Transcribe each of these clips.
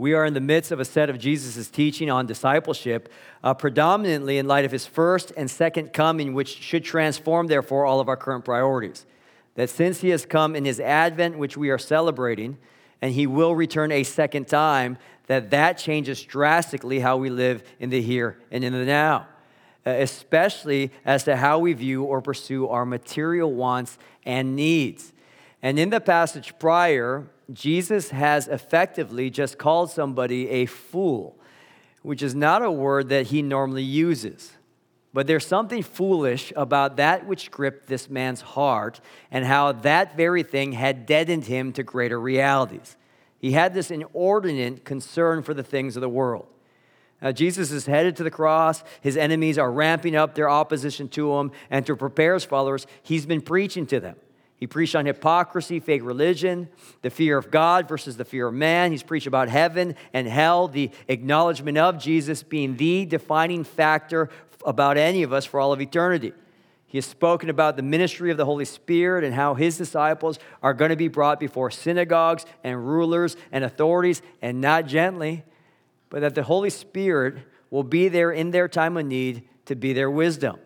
We are in the midst of a set of Jesus' teaching on discipleship, uh, predominantly in light of his first and second coming, which should transform, therefore, all of our current priorities. That since he has come in his advent, which we are celebrating, and he will return a second time, that that changes drastically how we live in the here and in the now, uh, especially as to how we view or pursue our material wants and needs. And in the passage prior, Jesus has effectively just called somebody a fool, which is not a word that he normally uses. But there's something foolish about that which gripped this man's heart and how that very thing had deadened him to greater realities. He had this inordinate concern for the things of the world. Now, Jesus is headed to the cross. His enemies are ramping up their opposition to him. And to prepare his followers, he's been preaching to them. He preached on hypocrisy, fake religion, the fear of God versus the fear of man. He's preached about heaven and hell, the acknowledgement of Jesus being the defining factor about any of us for all of eternity. He has spoken about the ministry of the Holy Spirit and how his disciples are going to be brought before synagogues and rulers and authorities, and not gently, but that the Holy Spirit will be there in their time of need to be their wisdom.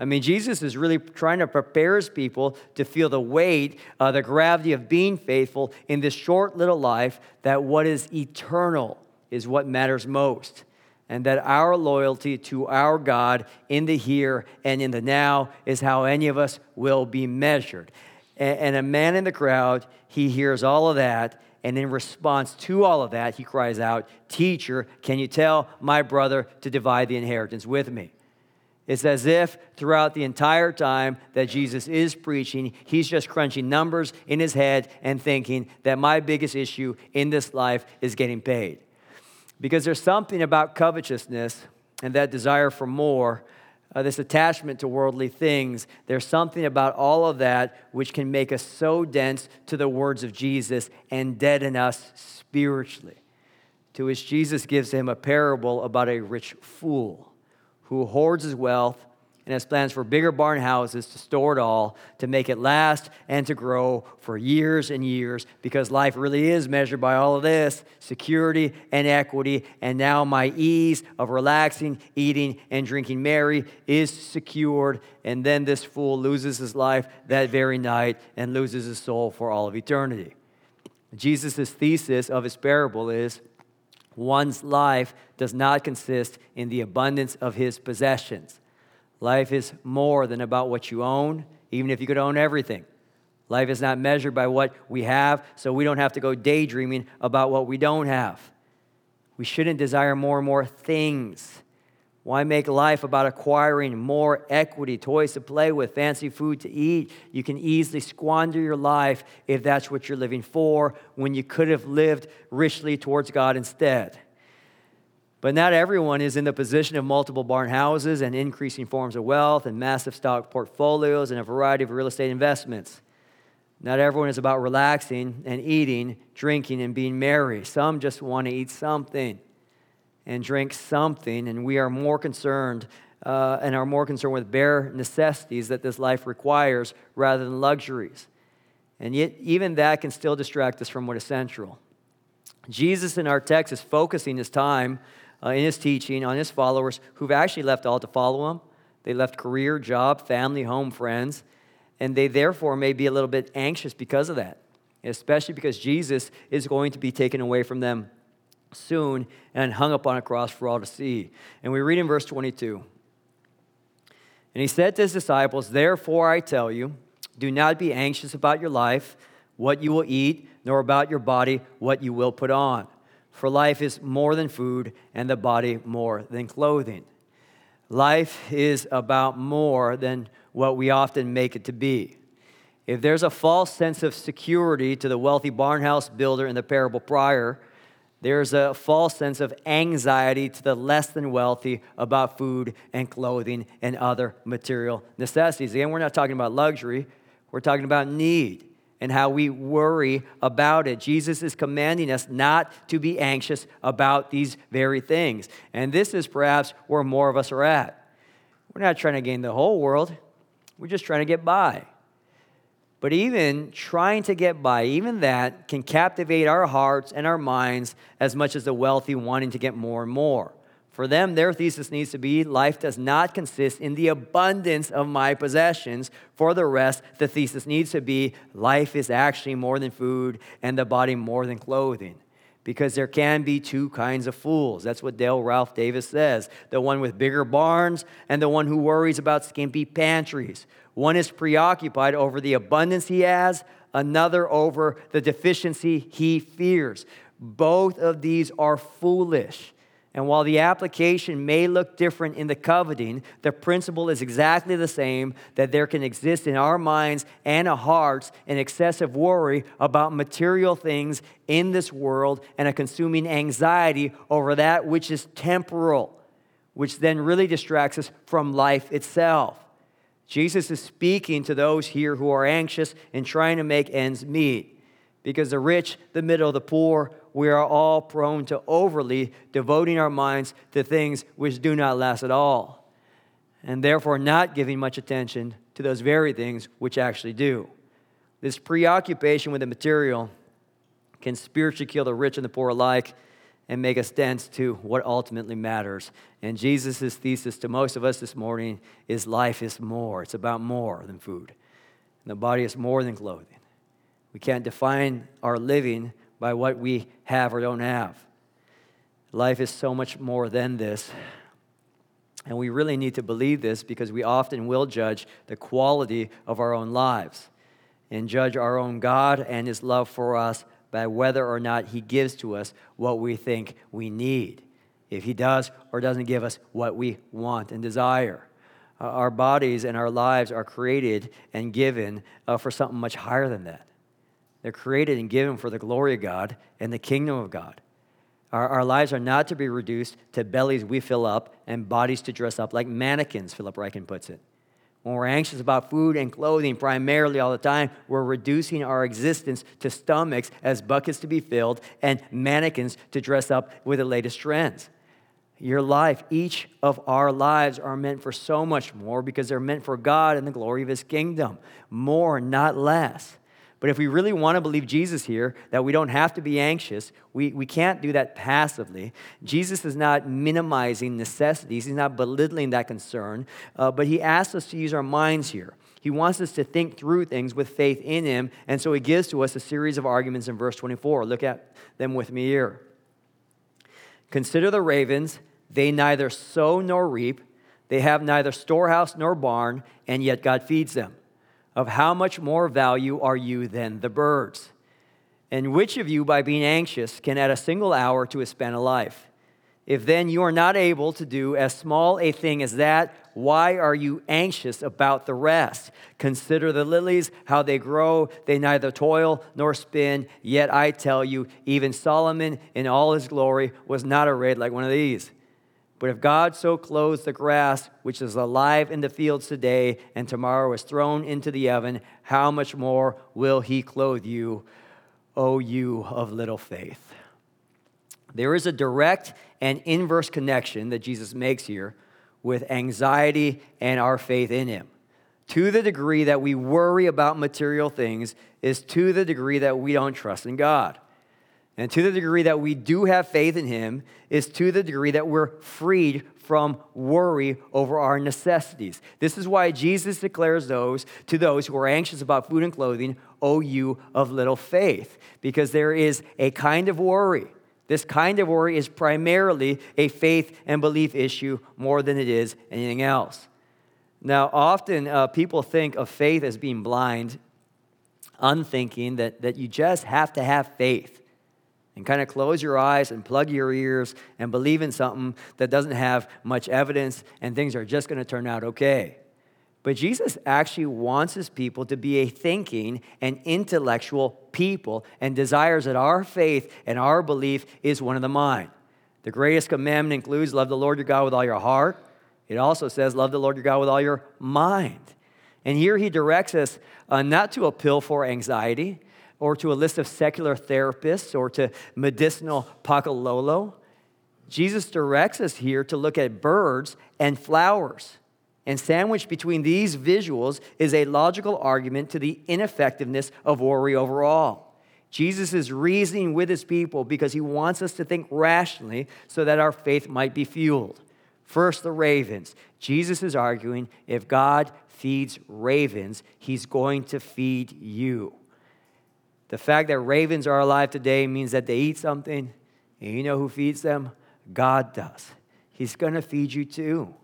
I mean, Jesus is really trying to prepare his people to feel the weight, uh, the gravity of being faithful in this short little life, that what is eternal is what matters most. And that our loyalty to our God in the here and in the now is how any of us will be measured. And, and a man in the crowd, he hears all of that. And in response to all of that, he cries out, Teacher, can you tell my brother to divide the inheritance with me? It's as if throughout the entire time that Jesus is preaching, he's just crunching numbers in his head and thinking that my biggest issue in this life is getting paid. Because there's something about covetousness and that desire for more, uh, this attachment to worldly things. There's something about all of that which can make us so dense to the words of Jesus and deaden us spiritually. To which Jesus gives him a parable about a rich fool who hoards his wealth and has plans for bigger barn houses to store it all, to make it last and to grow for years and years, because life really is measured by all of this security and equity. And now my ease of relaxing, eating, and drinking merry is secured. And then this fool loses his life that very night and loses his soul for all of eternity. Jesus' thesis of his parable is One's life does not consist in the abundance of his possessions. Life is more than about what you own, even if you could own everything. Life is not measured by what we have, so we don't have to go daydreaming about what we don't have. We shouldn't desire more and more things. Why make life about acquiring more equity, toys to play with, fancy food to eat? You can easily squander your life if that's what you're living for when you could have lived richly towards God instead. But not everyone is in the position of multiple barn houses and increasing forms of wealth and massive stock portfolios and a variety of real estate investments. Not everyone is about relaxing and eating, drinking, and being merry. Some just want to eat something and drink something, and we are more concerned uh, and are more concerned with bare necessities that this life requires rather than luxuries. And yet, even that can still distract us from what is central. Jesus in our text is focusing his time uh, in his teaching on his followers who've actually left all to follow him. They left career, job, family, home, friends, and they therefore may be a little bit anxious because of that, especially because Jesus is going to be taken away from them soon and hung up on a cross for all to see. And we read in verse 22 And he said to his disciples, Therefore I tell you, do not be anxious about your life, what you will eat, nor about your body, what you will put on. For life is more than food, and the body more than clothing. Life is about more than what we often make it to be. If there's a false sense of security to the wealthy barnhouse builder in the parable prior, there's a false sense of anxiety to the less than wealthy about food and clothing and other material necessities. Again, we're not talking about luxury, we're talking about need and how we worry about it. Jesus is commanding us not to be anxious about these very things. And this is perhaps where more of us are at. We're not trying to gain the whole world, we're just trying to get by. But even trying to get by, even that can captivate our hearts and our minds as much as the wealthy wanting to get more and more. For them, their thesis needs to be life does not consist in the abundance of my possessions. For the rest, the thesis needs to be life is actually more than food and the body more than clothing. Because there can be two kinds of fools. That's what Dale Ralph Davis says the one with bigger barns and the one who worries about skimpy pantries. One is preoccupied over the abundance he has, another over the deficiency he fears. Both of these are foolish. And while the application may look different in the coveting, the principle is exactly the same that there can exist in our minds and our hearts an excessive worry about material things in this world and a consuming anxiety over that which is temporal, which then really distracts us from life itself. Jesus is speaking to those here who are anxious and trying to make ends meet because the rich, the middle, the poor, we are all prone to overly devoting our minds to things which do not last at all, and therefore not giving much attention to those very things which actually do. This preoccupation with the material can spiritually kill the rich and the poor alike and make us dense to what ultimately matters. And Jesus' thesis to most of us this morning is life is more. It's about more than food. And the body is more than clothing. We can't define our living by what we have or don't have. Life is so much more than this. And we really need to believe this because we often will judge the quality of our own lives and judge our own God and His love for us by whether or not He gives to us what we think we need. If He does or doesn't give us what we want and desire. Uh, our bodies and our lives are created and given uh, for something much higher than that. They're created and given for the glory of God and the kingdom of God. Our, our lives are not to be reduced to bellies we fill up and bodies to dress up like mannequins, Philip Ryken puts it. When we're anxious about food and clothing primarily all the time, we're reducing our existence to stomachs as buckets to be filled and mannequins to dress up with the latest trends. Your life, each of our lives are meant for so much more because they're meant for God and the glory of His kingdom. More, not less. But if we really want to believe Jesus here, that we don't have to be anxious, we, we can't do that passively. Jesus is not minimizing necessities, he's not belittling that concern, uh, but he asks us to use our minds here. He wants us to think through things with faith in him, and so he gives to us a series of arguments in verse 24. Look at them with me here. Consider the ravens, they neither sow nor reap, they have neither storehouse nor barn, and yet God feeds them of how much more value are you than the birds? And which of you, by being anxious, can add a single hour to his span of life? If then you are not able to do as small a thing as that, why are you anxious about the rest? Consider the lilies, how they grow. They neither toil nor spin. Yet I tell you, even Solomon in all his glory was not arrayed like one of these. But if God so clothes the grass, which is alive in the fields today and tomorrow is thrown into the oven, how much more will he clothe you, O you of little faith? There is a direct and inverse connection that Jesus makes here with anxiety and our faith in him. To the degree that we worry about material things is to the degree that we don't trust in God. And to the degree that we do have faith in Him, is to the degree that we're freed from worry over our necessities. This is why Jesus declares those to those who are anxious about food and clothing, O you of little faith, because there is a kind of worry. This kind of worry is primarily a faith and belief issue more than it is anything else. Now, often uh, people think of faith as being blind, unthinking, that, that you just have to have faith and kind of close your eyes and plug your ears and believe in something that doesn't have much evidence and things are just going to turn out okay. But Jesus actually wants his people to be a thinking and intellectual people and desires that our faith and our belief is one of the mind. The greatest commandment includes love the Lord your God with all your heart. It also says love the Lord your God with all your mind. And here he directs us uh, not to a pill for anxiety, or to a list of secular therapists or to medicinal pakalolo. Jesus directs us here to look at birds and flowers. And sandwiched between these visuals is a logical argument to the ineffectiveness of worry overall. Jesus is reasoning with his people because he wants us to think rationally so that our faith might be fueled. First, the ravens. Jesus is arguing if God feeds ravens, he's going to feed you. The fact that ravens are alive today means that they eat something, and you know who feeds them? God does. He's going to feed you too.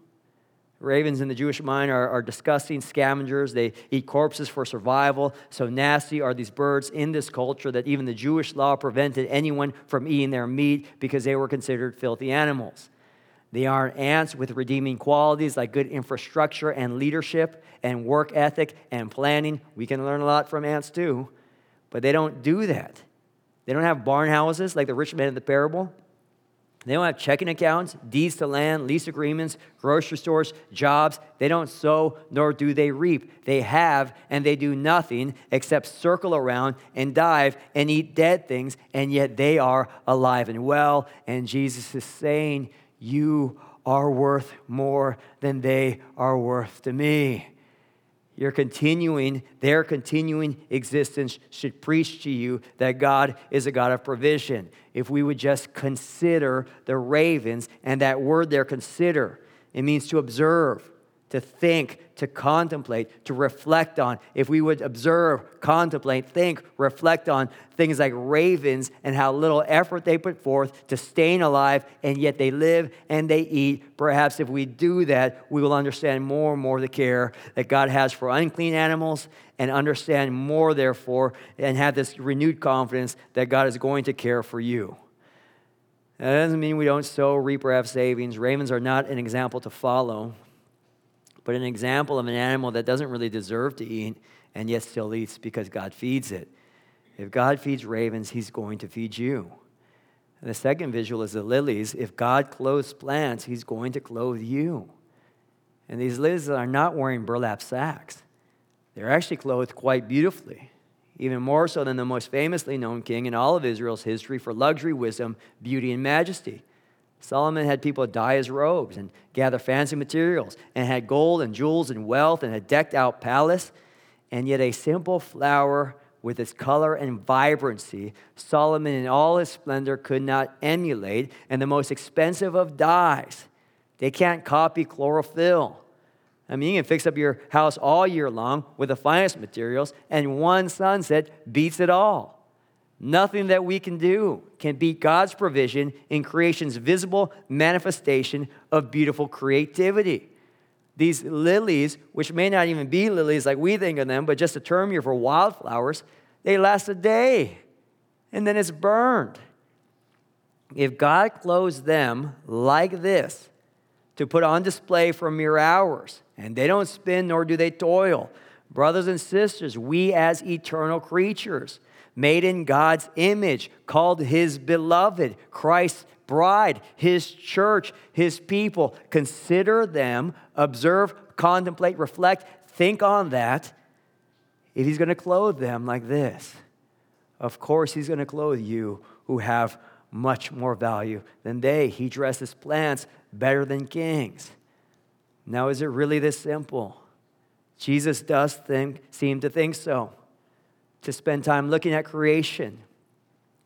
Ravens in the Jewish mind are, are, disgusting scavengers. They eat corpses for survival. So nasty are these birds in this culture that even the Jewish law prevented anyone from eating their meat because they were considered filthy animals. They aren't ants with redeeming qualities like good infrastructure and leadership and work ethic and planning. We can learn a lot from ants too, but they don't do that. They don't have barn houses like the rich man in the parable. They don't have checking accounts, deeds to land, lease agreements, grocery stores, jobs. They don't sow, nor do they reap. They have, and they do nothing except circle around and dive and eat dead things, and yet they are alive and well. And Jesus is saying, You are worth more than they are worth to me. Your continuing, their continuing existence should preach to you that God is a God of provision. If we would just consider the ravens, and that word there, consider, it means to observe, to think, to contemplate, to reflect on. If we would observe, contemplate, think, reflect on things like ravens and how little effort they put forth to staying alive, and yet they live and they eat, perhaps if we do that, we will understand more and more the care that God has for unclean animals and understand more, therefore, and have this renewed confidence that God is going to care for you. That doesn't mean we don't sow, reap, or have savings. Ravens are not an example to follow but an example of an animal that doesn't really deserve to eat and yet still eats because God feeds it. If God feeds ravens, he's going to feed you. And the second visual is the lilies. If God clothes plants, he's going to clothe you. And these lilies are not wearing burlap sacks. They're actually clothed quite beautifully, even more so than the most famously known king in all of Israel's history for luxury, wisdom, beauty, and majesty. Solomon had people dye his robes and gather fancy materials and had gold and jewels and wealth and a decked out palace. And yet, a simple flower with its color and vibrancy, Solomon in all his splendor could not emulate. And the most expensive of dyes, they can't copy chlorophyll. I mean, you can fix up your house all year long with the finest materials, and one sunset beats it all. Nothing that we can do can beat God's provision in creation's visible manifestation of beautiful creativity. These lilies, which may not even be lilies like we think of them, but just a term here for wildflowers, they last a day and then it's burned. If God clothes them like this to put on display for mere hours, and they don't spin nor do they toil, brothers and sisters, we as eternal creatures, made in God's image, called his beloved, Christ's bride, his church, his people. Consider them, observe, contemplate, reflect, think on that. If he's going to clothe them like this, of course, he's going to clothe you who have much more value than they. He dresses plants better than kings. Now, is it really this simple? Jesus does think, seem to think so to spend time looking at creation,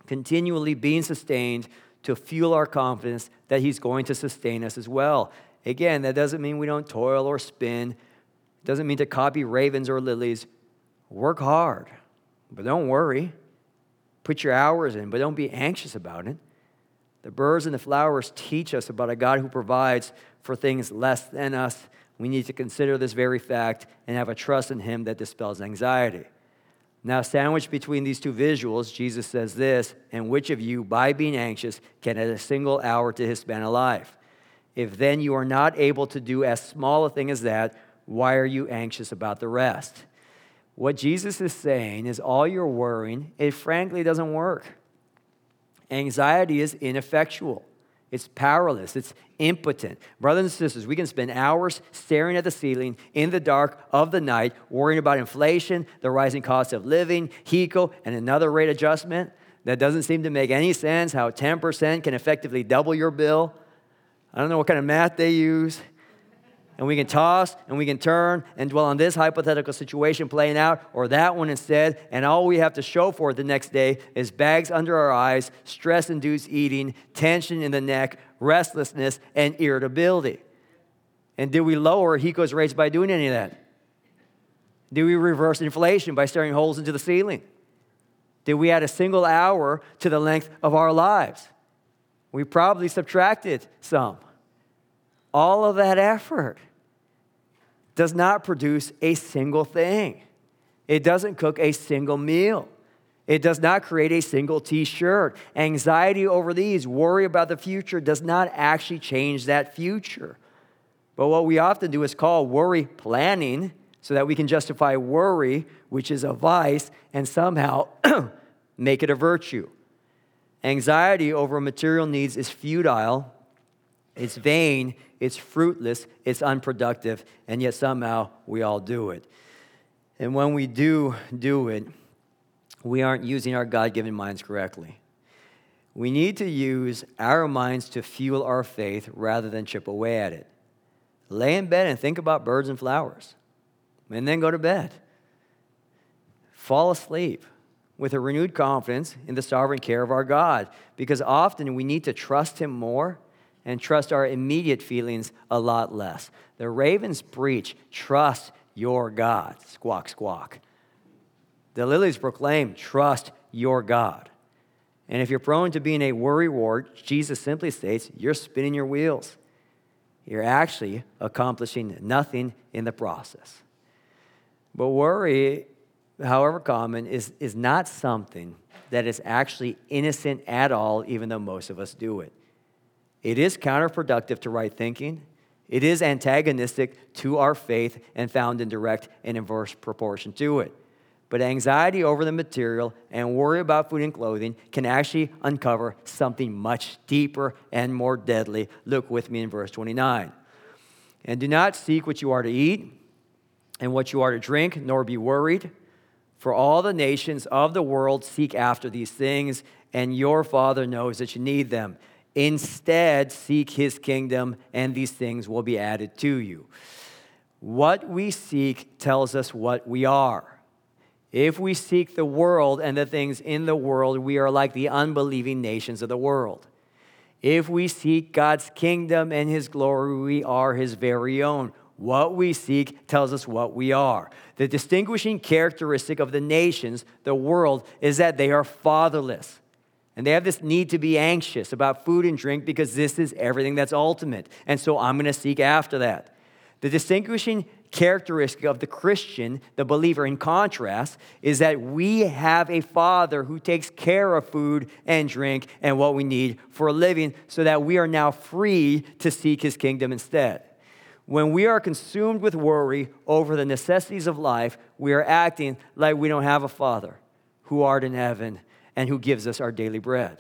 continually being sustained to fuel our confidence that He's going to sustain us as well. Again, that doesn't mean we don't toil or spin, it doesn't mean to copy ravens or lilies. Work hard, but don't worry. Put your hours in, but don't be anxious about it. The birds and the flowers teach us about a God who provides for things less than us. We need to consider this very fact and have a trust in Him that dispels anxiety. Now, sandwiched between these two visuals, Jesus says this, and which of you, by being anxious, can add a single hour to his span of life? If then you are not able to do as small a thing as that, why are you anxious about the rest? What Jesus is saying is all your worrying, it frankly doesn't work. Anxiety is ineffectual. It's powerless. It's impotent. Brothers and sisters, we can spend hours staring at the ceiling in the dark of the night, worrying about inflation, the rising cost of living, HECO, and another rate adjustment. That doesn't seem to make any sense how 10% can effectively double your bill. I don't know what kind of math they use. And we can toss and we can turn and dwell on this hypothetical situation playing out or that one instead. And all we have to show for it the next day is bags under our eyes, stress induced eating, tension in the neck, restlessness, and irritability. And did we lower HECO's rates by doing any of that? Did we reverse inflation by staring holes into the ceiling? Did we add a single hour to the length of our lives? We probably subtracted some. All of that effort does not produce a single thing. It doesn't cook a single meal. It does not create a single t shirt. Anxiety over these, worry about the future, does not actually change that future. But what we often do is call worry planning so that we can justify worry, which is a vice, and somehow make it a virtue. Anxiety over material needs is futile, it's vain, it's fruitless, it's unproductive, and yet somehow we all do it. And when we do do it, we aren't using our God given minds correctly. We need to use our minds to fuel our faith rather than chip away at it. Lay in bed and think about birds and flowers, and then go to bed. Fall asleep with a renewed confidence in the sovereign care of our God, because often we need to trust Him more and trust our immediate feelings a lot less. The ravens preach, trust your God. Squawk, squawk. The lilies proclaim, trust your God. And if you're prone to being a worry wart, Jesus simply states, you're spinning your wheels. You're actually accomplishing nothing in the process. But worry, however common, is, is not something that is actually innocent at all, even though most of us do it. It is counterproductive to right thinking. It is antagonistic to our faith and found in direct and inverse proportion to it. But anxiety over the material and worry about food and clothing can actually uncover something much deeper and more deadly. Look with me in verse 29. And do not seek what you are to eat and what you are to drink, nor be worried. For all the nations of the world seek after these things, and your Father knows that you need them. Instead, seek his kingdom, and these things will be added to you. What we seek tells us what we are. If we seek the world and the things in the world, we are like the unbelieving nations of the world. If we seek God's kingdom and his glory, we are his very own. What we seek tells us what we are. The distinguishing characteristic of the nations, the world, is that they are fatherless. And they have this need to be anxious about food and drink because this is everything that's ultimate. And so I'm going to seek after that. The distinguishing characteristic of the Christian, the believer, in contrast, is that we have a Father who takes care of food and drink and what we need for a living so that we are now free to seek His kingdom instead. When we are consumed with worry over the necessities of life, we are acting like we don't have a Father who art in heaven and who gives us our daily bread.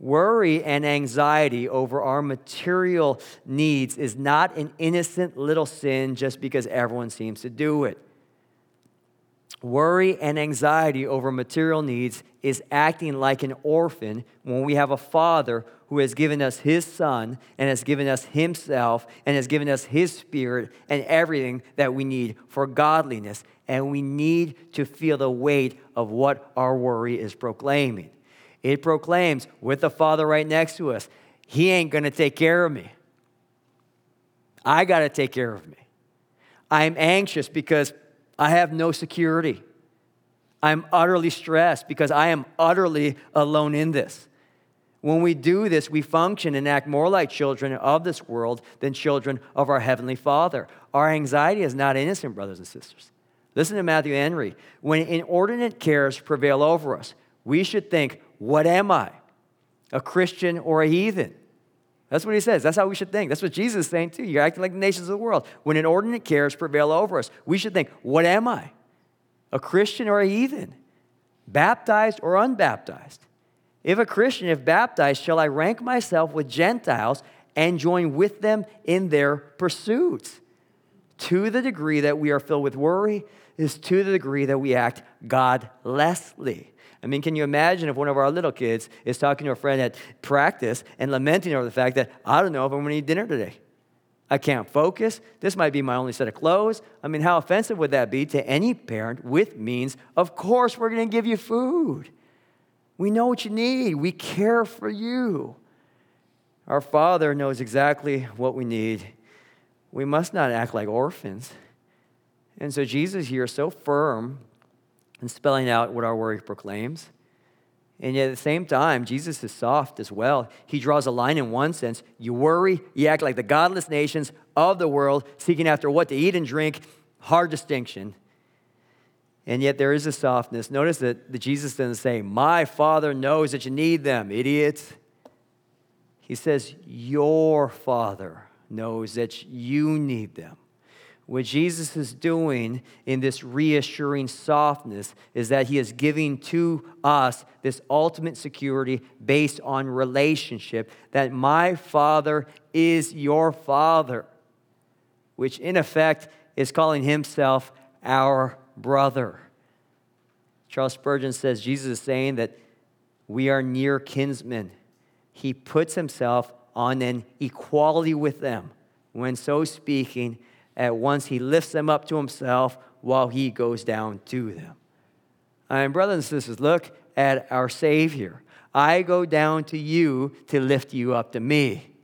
Worry and anxiety over our material needs is not an innocent little sin just because everyone seems to do it. Worry and anxiety over material needs is acting like an orphan when we have a father who has given us his son and has given us himself and has given us his spirit and everything that we need for godliness. And we need to feel the weight of what our worry is proclaiming. It proclaims, with the Father right next to us, He ain't gonna take care of me. I gotta take care of me. I'm anxious because I have no security. I'm utterly stressed because I am utterly alone in this. When we do this, we function and act more like children of this world than children of our Heavenly Father. Our anxiety is not innocent, brothers and sisters. Listen to Matthew Henry. When inordinate cares prevail over us, we should think, what am I? A Christian or a heathen? That's what he says. That's how we should think. That's what Jesus is saying too. You're acting like the nations of the world. When inordinate cares prevail over us, we should think, what am I? A Christian or a heathen? Baptized or unbaptized? If a Christian, if baptized, shall I rank myself with Gentiles and join with them in their pursuits? To the degree that we are filled with worry, is to the degree that we act godlessly. I mean, can you imagine if one of our little kids is talking to a friend at practice and lamenting over the fact that, I don't know if I'm going to eat dinner today? I can't focus. This might be my only set of clothes. I mean, how offensive would that be to any parent with means? Of course, we're going to give you food. We know what you need, we care for you. Our Father knows exactly what we need. We must not act like orphans. And so Jesus here is so firm in spelling out what our word proclaims. And yet at the same time, Jesus is soft as well. He draws a line in one sense. You worry, you act like the godless nations of the world, seeking after what to eat and drink. Hard distinction. And yet there is a softness. Notice that Jesus doesn't say, My Father knows that you need them, idiots. He says, Your Father knows that you need them. What Jesus is doing in this reassuring softness is that he is giving to us this ultimate security based on relationship that my Father is your Father, which in effect is calling himself our brother. Charles Spurgeon says Jesus is saying that we are near kinsmen. He puts himself on an equality with them when so speaking at once he lifts them up to himself while he goes down to them. And, brothers and sisters, look at our Savior. I go down to you to lift you up to me.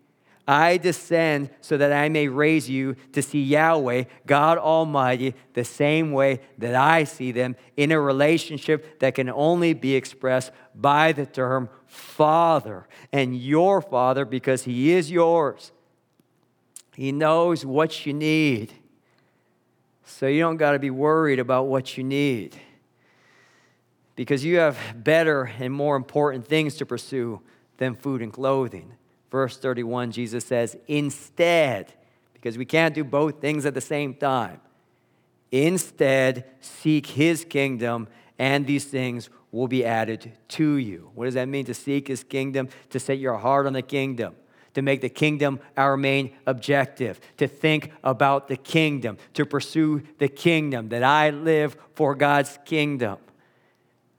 I descend so that I may raise you to see Yahweh, God Almighty, the same way that I see them in a relationship that can only be expressed by the term Father and your Father because He is yours. He knows what you need. So you don't got to be worried about what you need because you have better and more important things to pursue than food and clothing. Verse 31, Jesus says, instead, because we can't do both things at the same time, instead, seek his kingdom, and these things will be added to you. What does that mean to seek his kingdom? To set your heart on the kingdom to make the kingdom our main objective, to think about the kingdom, to pursue the kingdom, that I live for God's kingdom.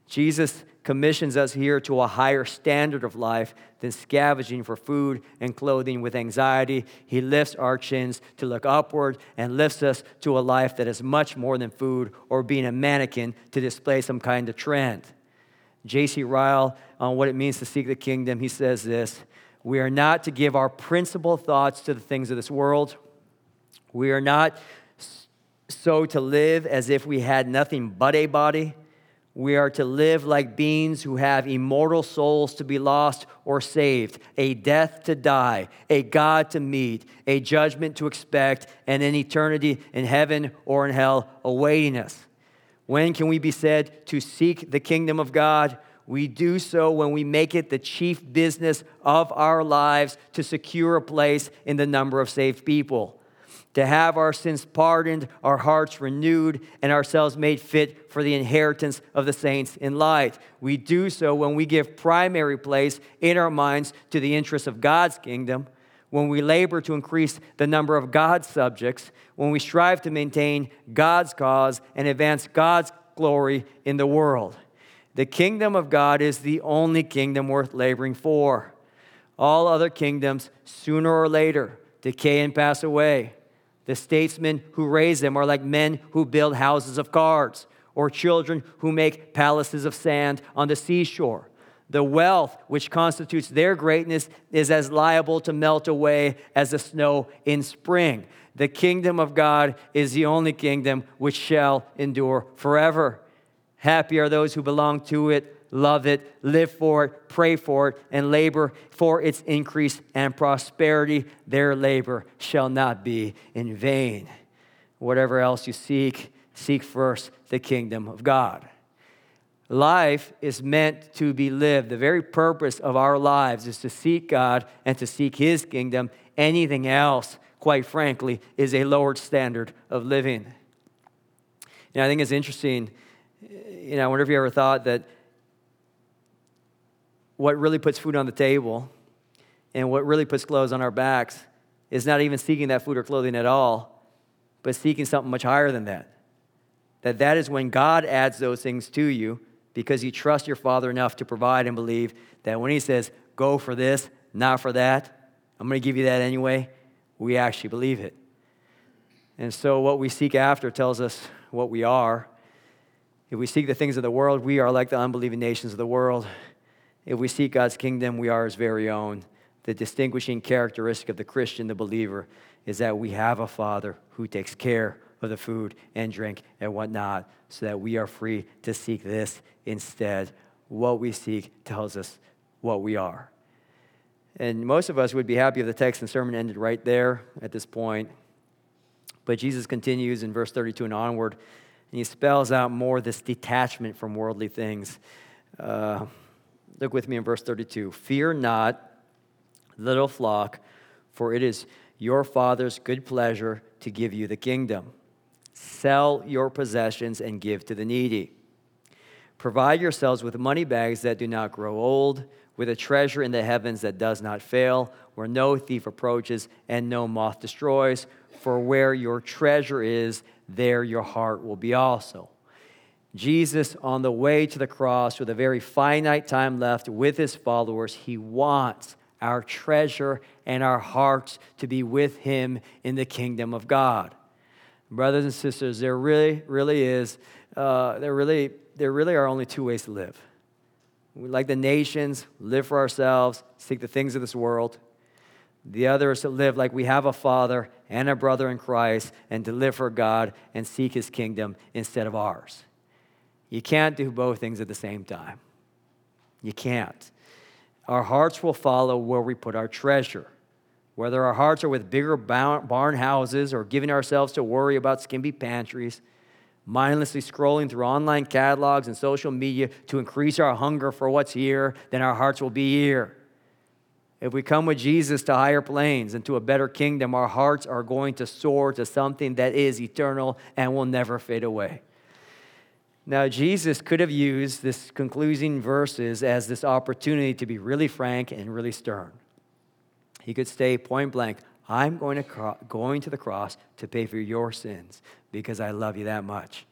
Jesus commissions us here to a higher standard of life than scavenging for food and clothing with anxiety. He lifts our chins to look upward and lifts us to a life that is much more than food or being a mannequin to display some kind of trend. J.C. Ryle, on what it means to seek the kingdom, he says this we are not to give our principal thoughts to the things of this world. We are not so to live as if we had nothing but a body. We are to live like beings who have immortal souls to be lost or saved, a death to die, a God to meet, a judgment to expect, and an eternity in heaven or in hell awaiting us. When can we be said to seek the kingdom of God? We do so when we make it the chief business of our lives to secure a place in the number of saved people, to have our sins pardoned, our hearts renewed, and ourselves made fit for the inheritance of the saints in light. We do so when we give primary place in our minds to the interests of God's kingdom, when we labor to increase the number of God's subjects, when we strive to maintain God's cause and advance God's glory in the world. The kingdom of God is the only kingdom worth laboring for. All other kingdoms, sooner or later, decay and pass away. The statesmen who raise them are like men who build houses of cards, or children who make palaces of sand on the seashore. The wealth which constitutes their greatness is as liable to melt away as the snow in spring. The kingdom of God is the only kingdom which shall endure forever. Happy are those who belong to it, love it, live for it, pray for it, and labor for its increase and prosperity. Their labor shall not be in vain. Whatever else you seek, seek first the kingdom of God. Life is meant to be lived. The very purpose of our lives is to seek God and to seek His kingdom. Anything else, quite frankly, is a lowered standard of living. And I think it's interesting you know, I wonder if you ever thought that what really puts food on the table and what really puts clothes on our backs is not even seeking that food or clothing at all, but seeking something much higher than that. That that is when God adds those things to you because you trust your Father enough to provide and believe that when He says, go for this, not for that, I'm going to give you that anyway, we actually believe it. And so, what we seek after tells us what we are. If we seek the things of the world, we are like the unbelieving nations of the world. If we seek God's kingdom, we are his very own. The distinguishing characteristic of the Christian, the believer, is that we have a Father who takes care of the food and drink and whatnot, so that we are free to seek this instead. What we seek tells us what we are. And most of us would be happy if the text and sermon ended right there at this point. But Jesus continues in verse 32 and onward, and he spells out more this detachment from worldly things. Uh, look with me in verse 32. Fear not, little flock, for it is your Father's good pleasure to give you the kingdom. Sell your possessions and give to the needy. Provide yourselves with money bags that do not grow old, with a treasure in the heavens that does not fail, where no thief approaches and no moth destroys. For where your treasure is, there your heart will be also. Jesus, on the way to the cross, with a very finite time left with his followers, he wants our treasure and our hearts to be with him in the kingdom of God. Brothers and sisters, there really, really is, uh, there, really, there really are only two ways to live. We, like the nations, live for ourselves, seek the things of this world. The other is to live like we have a father and a brother in Christ and to live for God and seek his kingdom instead of ours. You can't do both things at the same time. You can't. Our hearts will follow where we put our treasure. Whether our hearts are with bigger barn houses or giving ourselves to worry about skimpy pantries, mindlessly scrolling through online catalogs and social media to increase our hunger for what's here, then our hearts will be here. If we come with Jesus to higher planes and to a better kingdom, our hearts are going to soar to something that is eternal and will never fade away. Now, Jesus could have used this concluding verses as this opportunity to be really frank and really stern. He could say point blank, I'm going to, cro- going to the cross to pay for your sins because I love you that much.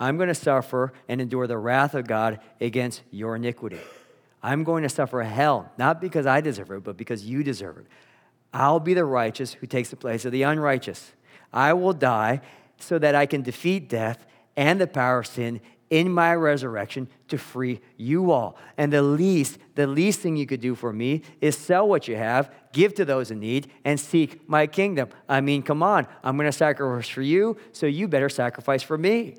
I'm going to suffer and endure the wrath of God against your iniquity. I'm going to suffer hell, not because I deserve it, but because you deserve it. I'll be the righteous who takes the place of the unrighteous. I will die so that I can defeat death and the power of sin in my resurrection to free you all. And the least, the least thing you could do for me is sell what you have, give to those in need, and seek my kingdom. I mean, come on, I'm to sacrifice for you, so you better sacrifice for me.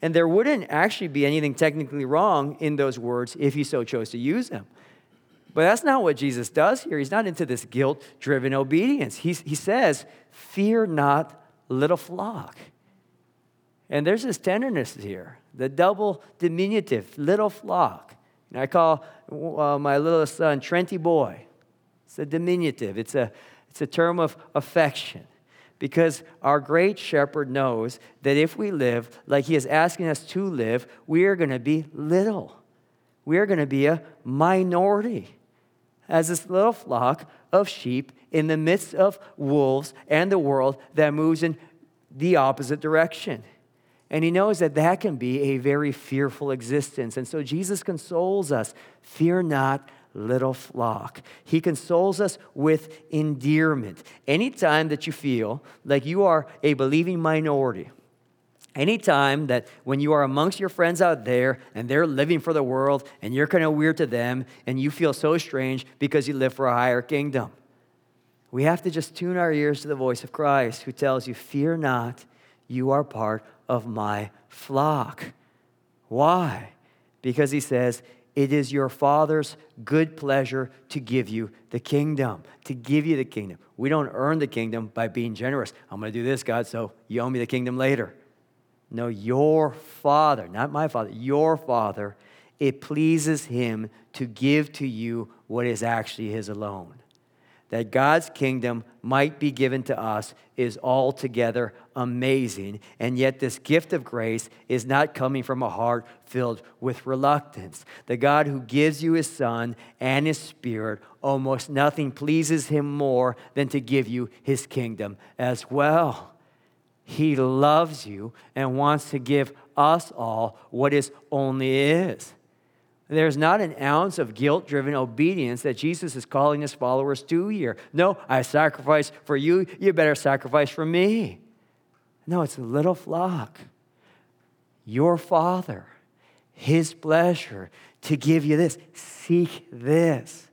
And there wouldn't actually be anything technically wrong in those words if you so chose to use them. But that's not what Jesus does here. He's not into this guilt driven obedience. He's, he says, Fear not, little flock. And there's this tenderness here, the double diminutive, little flock. And I call uh, my little son Trenty Boy. It's a diminutive, it's a, it's a term of affection because our great shepherd knows that if we live like he is asking us to live, we are going to be little. We are going to be a minority as this little flock of sheep in the midst of wolves and the world that moves in the opposite direction. And he knows that that can be a very fearful existence. And so Jesus consoles us fear not, little flock. He consoles us with endearment. Anytime that you feel like you are a believing minority, anytime that when you are amongst your friends out there and they're living for the world and you're kind of weird to them and you feel so strange because you live for a higher kingdom, we have to just tune our ears to the voice of Christ who tells you, Fear not, you are part of my flock. Why? Because he says, It is your Father's good pleasure to give you the kingdom, to give you the kingdom. We don't earn the kingdom by being generous. I'm going to do this, God, so you owe me the kingdom later. No, your Father, not my Father, your Father, it pleases him to give to you what is actually his alone that God's kingdom might be given to us is altogether amazing. And yet, this gift of grace is not coming from a heart filled with reluctance. The God who gives you his Son and his Spirit, almost nothing pleases him more than to give you his kingdom as well. He loves you and wants to give us all what his only is. There's not an ounce of guilt driven obedience that Jesus is calling his followers to here. No, I sacrifice for you, you better sacrifice for me. No, it's a little flock. Your Father, His pleasure to give you this. Seek this.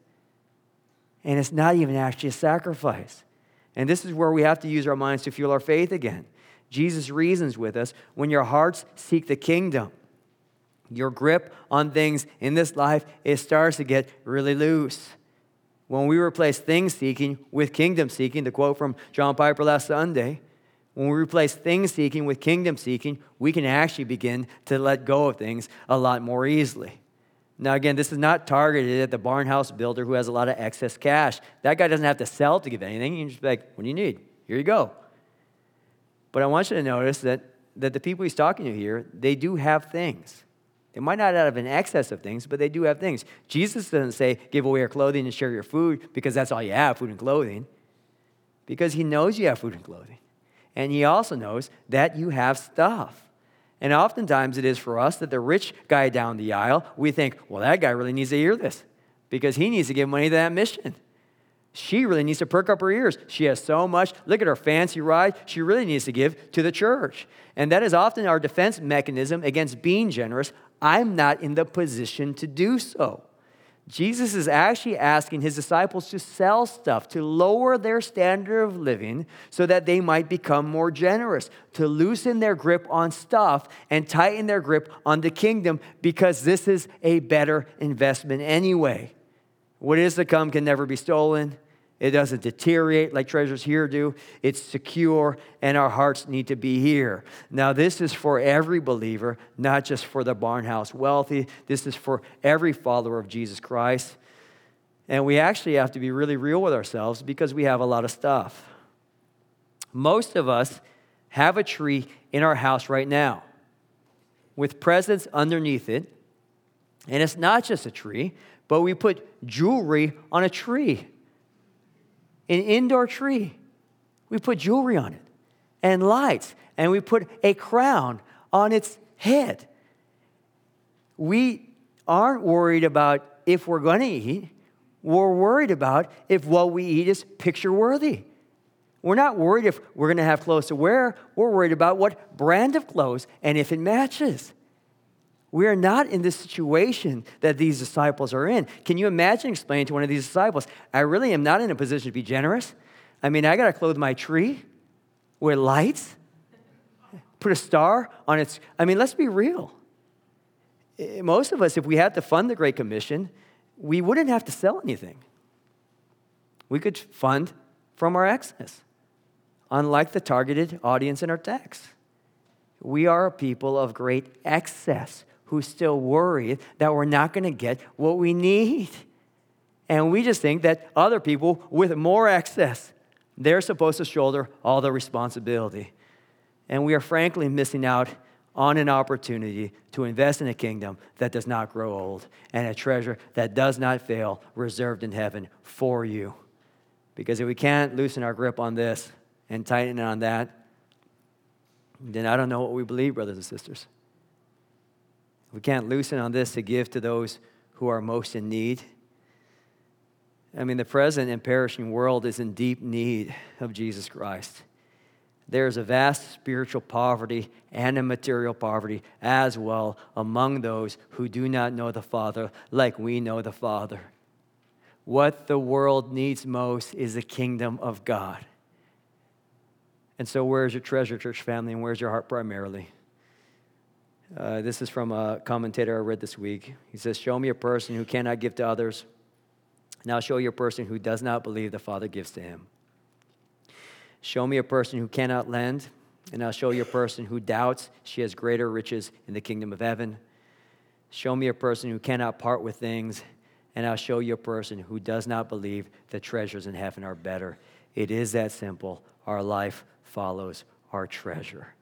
And it's not even actually a sacrifice. And this is where we have to use our minds to fuel our faith again. Jesus reasons with us when your hearts seek the kingdom your grip on things in this life, it starts to get really loose. When we replace things seeking with kingdom seeking, the quote from John Piper last Sunday, when we replace things seeking with kingdom seeking, we can actually begin to let go of things a lot more easily. Now, again, this is not targeted at the barnhouse builder who has a lot of excess cash. That guy doesn't have to sell to give anything. You just like, what do you need? Here you go. But I want you to notice that, that the people he's talking to here, they do have things. They might not have an excess of things, but they do have things. Jesus doesn't say, give away your clothing and share your food because that's all you have, food and clothing. Because he knows you have food and clothing. And he also knows that you have stuff. And oftentimes it is for us that the rich guy down the aisle, we think, well, that guy really needs to hear this because he needs to give money to that mission. She really needs to perk up her ears. She has so much. Look at her fancy ride. She really needs to give to the church. And that is often our defense mechanism against being generous. I'm not in the position to do so. Jesus is actually asking his disciples to sell stuff, to lower their standard of living so that they might become more generous, to loosen their grip on stuff and tighten their grip on the kingdom because this is a better investment anyway. What is to come can never be stolen. It doesn't deteriorate like treasures here do. It's secure, and our hearts need to be here. Now, this is for every believer, not just for the barnhouse wealthy. This is for every follower of Jesus Christ. And we actually have to be really real with ourselves because we have a lot of stuff. Most of us have a tree in our house right now with presents underneath it. And it's not just a tree, but we put jewelry on a tree an indoor tree. We put jewelry on it and lights, and we put a crown on its head. We aren't worried about if we're going to eat. We're worried about if what we eat is picture worthy. We're not worried if we're going to have clothes to wear. We're worried about what brand of clothes and if it matches. We are not in this situation that these disciples are in. Can you imagine explaining to one of these disciples, I really am not in a position to be generous? I mean, I got to clothe my tree with lights, put a star on its. I mean, let's be real. Eh, most of us, if we had to fund the Great Commission, we wouldn't have to sell anything. We could fund from our excess, unlike the targeted audience in our text. We are a people of great excess who still worry that we're not going to get what we need. And we just think that other people with more access, they're supposed to shoulder all the responsibility. And we are frankly missing out on an opportunity to invest in a kingdom that does not grow old and a treasure that does not fail, reserved in heaven for you. Because if we can't loosen our grip on this and tighten it on that, then I don't know what we believe, brothers and sisters. We can't loosen on this to give to those who are most in need. I mean, the present and perishing world is in deep need of Jesus Christ. There is a vast spiritual poverty and a material poverty as well among those who do not know the Father like we know the Father. What the world needs most is the kingdom of God. And so, where's your treasure, church family, and where's your heart primarily? Uh, this is from a commentator I read this week. He says, Show me a person who cannot give to others. Now show you a person who does not believe the Father gives to him. Show me a person who cannot lend, and I'll show you a person who doubts she has greater riches in the kingdom of heaven. Show me a person who cannot part with things, and I'll show you a person who does not believe the treasures in heaven are better. It is that simple. Our life follows our treasure.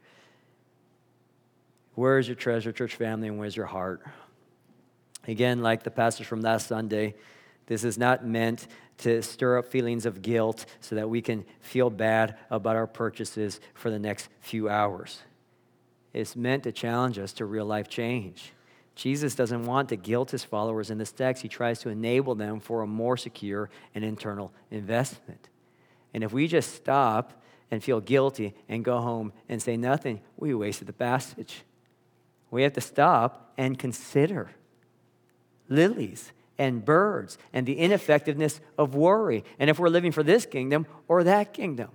Where is your treasure, church family, and where's your heart? Again, like the passage from last Sunday, this is not meant to stir up feelings of guilt so that we can feel bad about our purchases for the next few hours. It's meant to challenge us to real life change. Jesus doesn't want to guilt his followers in this text. He tries to enable them for a more secure and internal investment. And if we just stop and feel guilty and go home and say nothing, we wasted the passage. We have to stop and consider lilies and birds and the ineffectiveness of worry. And if we're living for this kingdom or that kingdom,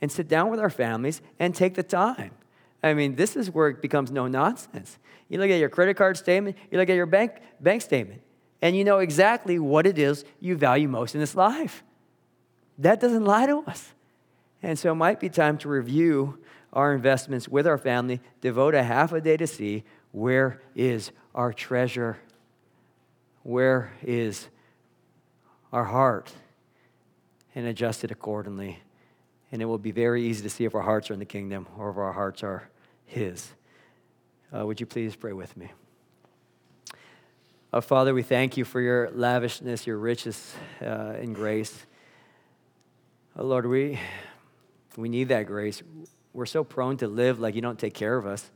and sit down with our families and take the time. I mean, this is where it becomes no nonsense. You look at your credit card statement, you look at your bank, bank statement, and you know exactly what it is you value most in this life. That doesn't lie to us. And so it might be time to review our investments with our family, devote a half a day to see where is our treasure? Where is our heart? And adjust it accordingly. And it will be very easy to see if our hearts are in the kingdom or if our hearts are His. Uh, would you please pray with me? Uh, Father, we thank you for your lavishness, your riches uh, in grace. Uh, Lord, we, we need that grace. We're so prone to live like you don't take care of us.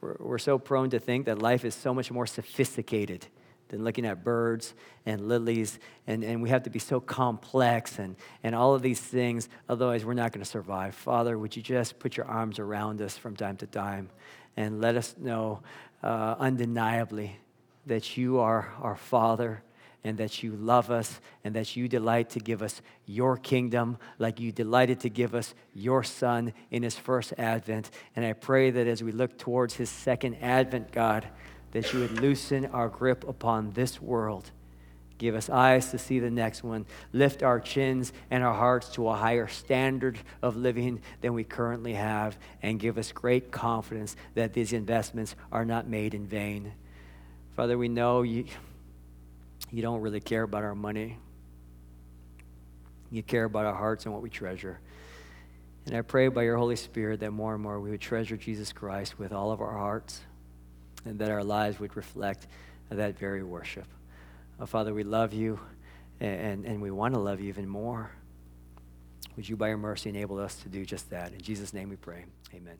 We're, we're so prone to think that life is so much more sophisticated than looking at birds and lilies. And, and we have to be so complex and, and all of these things. Otherwise, we're not going to survive. Father, would you just put your arms around us from time to time and let us know uh, undeniably that you are our Father and that you love us and that you delight to give us your kingdom like you delighted to give us your son in his first advent. And I pray that as we look towards his second advent, God, that you would loosen our grip upon this world. Give us eyes to see the next one. Lift our chins and our hearts to a higher standard of living than we currently have. And give us great confidence that these investments are not made in vain. Father, we know you you don't really care about our money. You care about our hearts and what we treasure. And I pray by your Holy Spirit that more and more we would treasure Jesus Christ with all of our hearts and that our lives would reflect that very worship. Oh, Father, we love you and, and we want to love you even more. Would you, by your mercy, enable us to do just that? In Jesus' name we pray. Amen.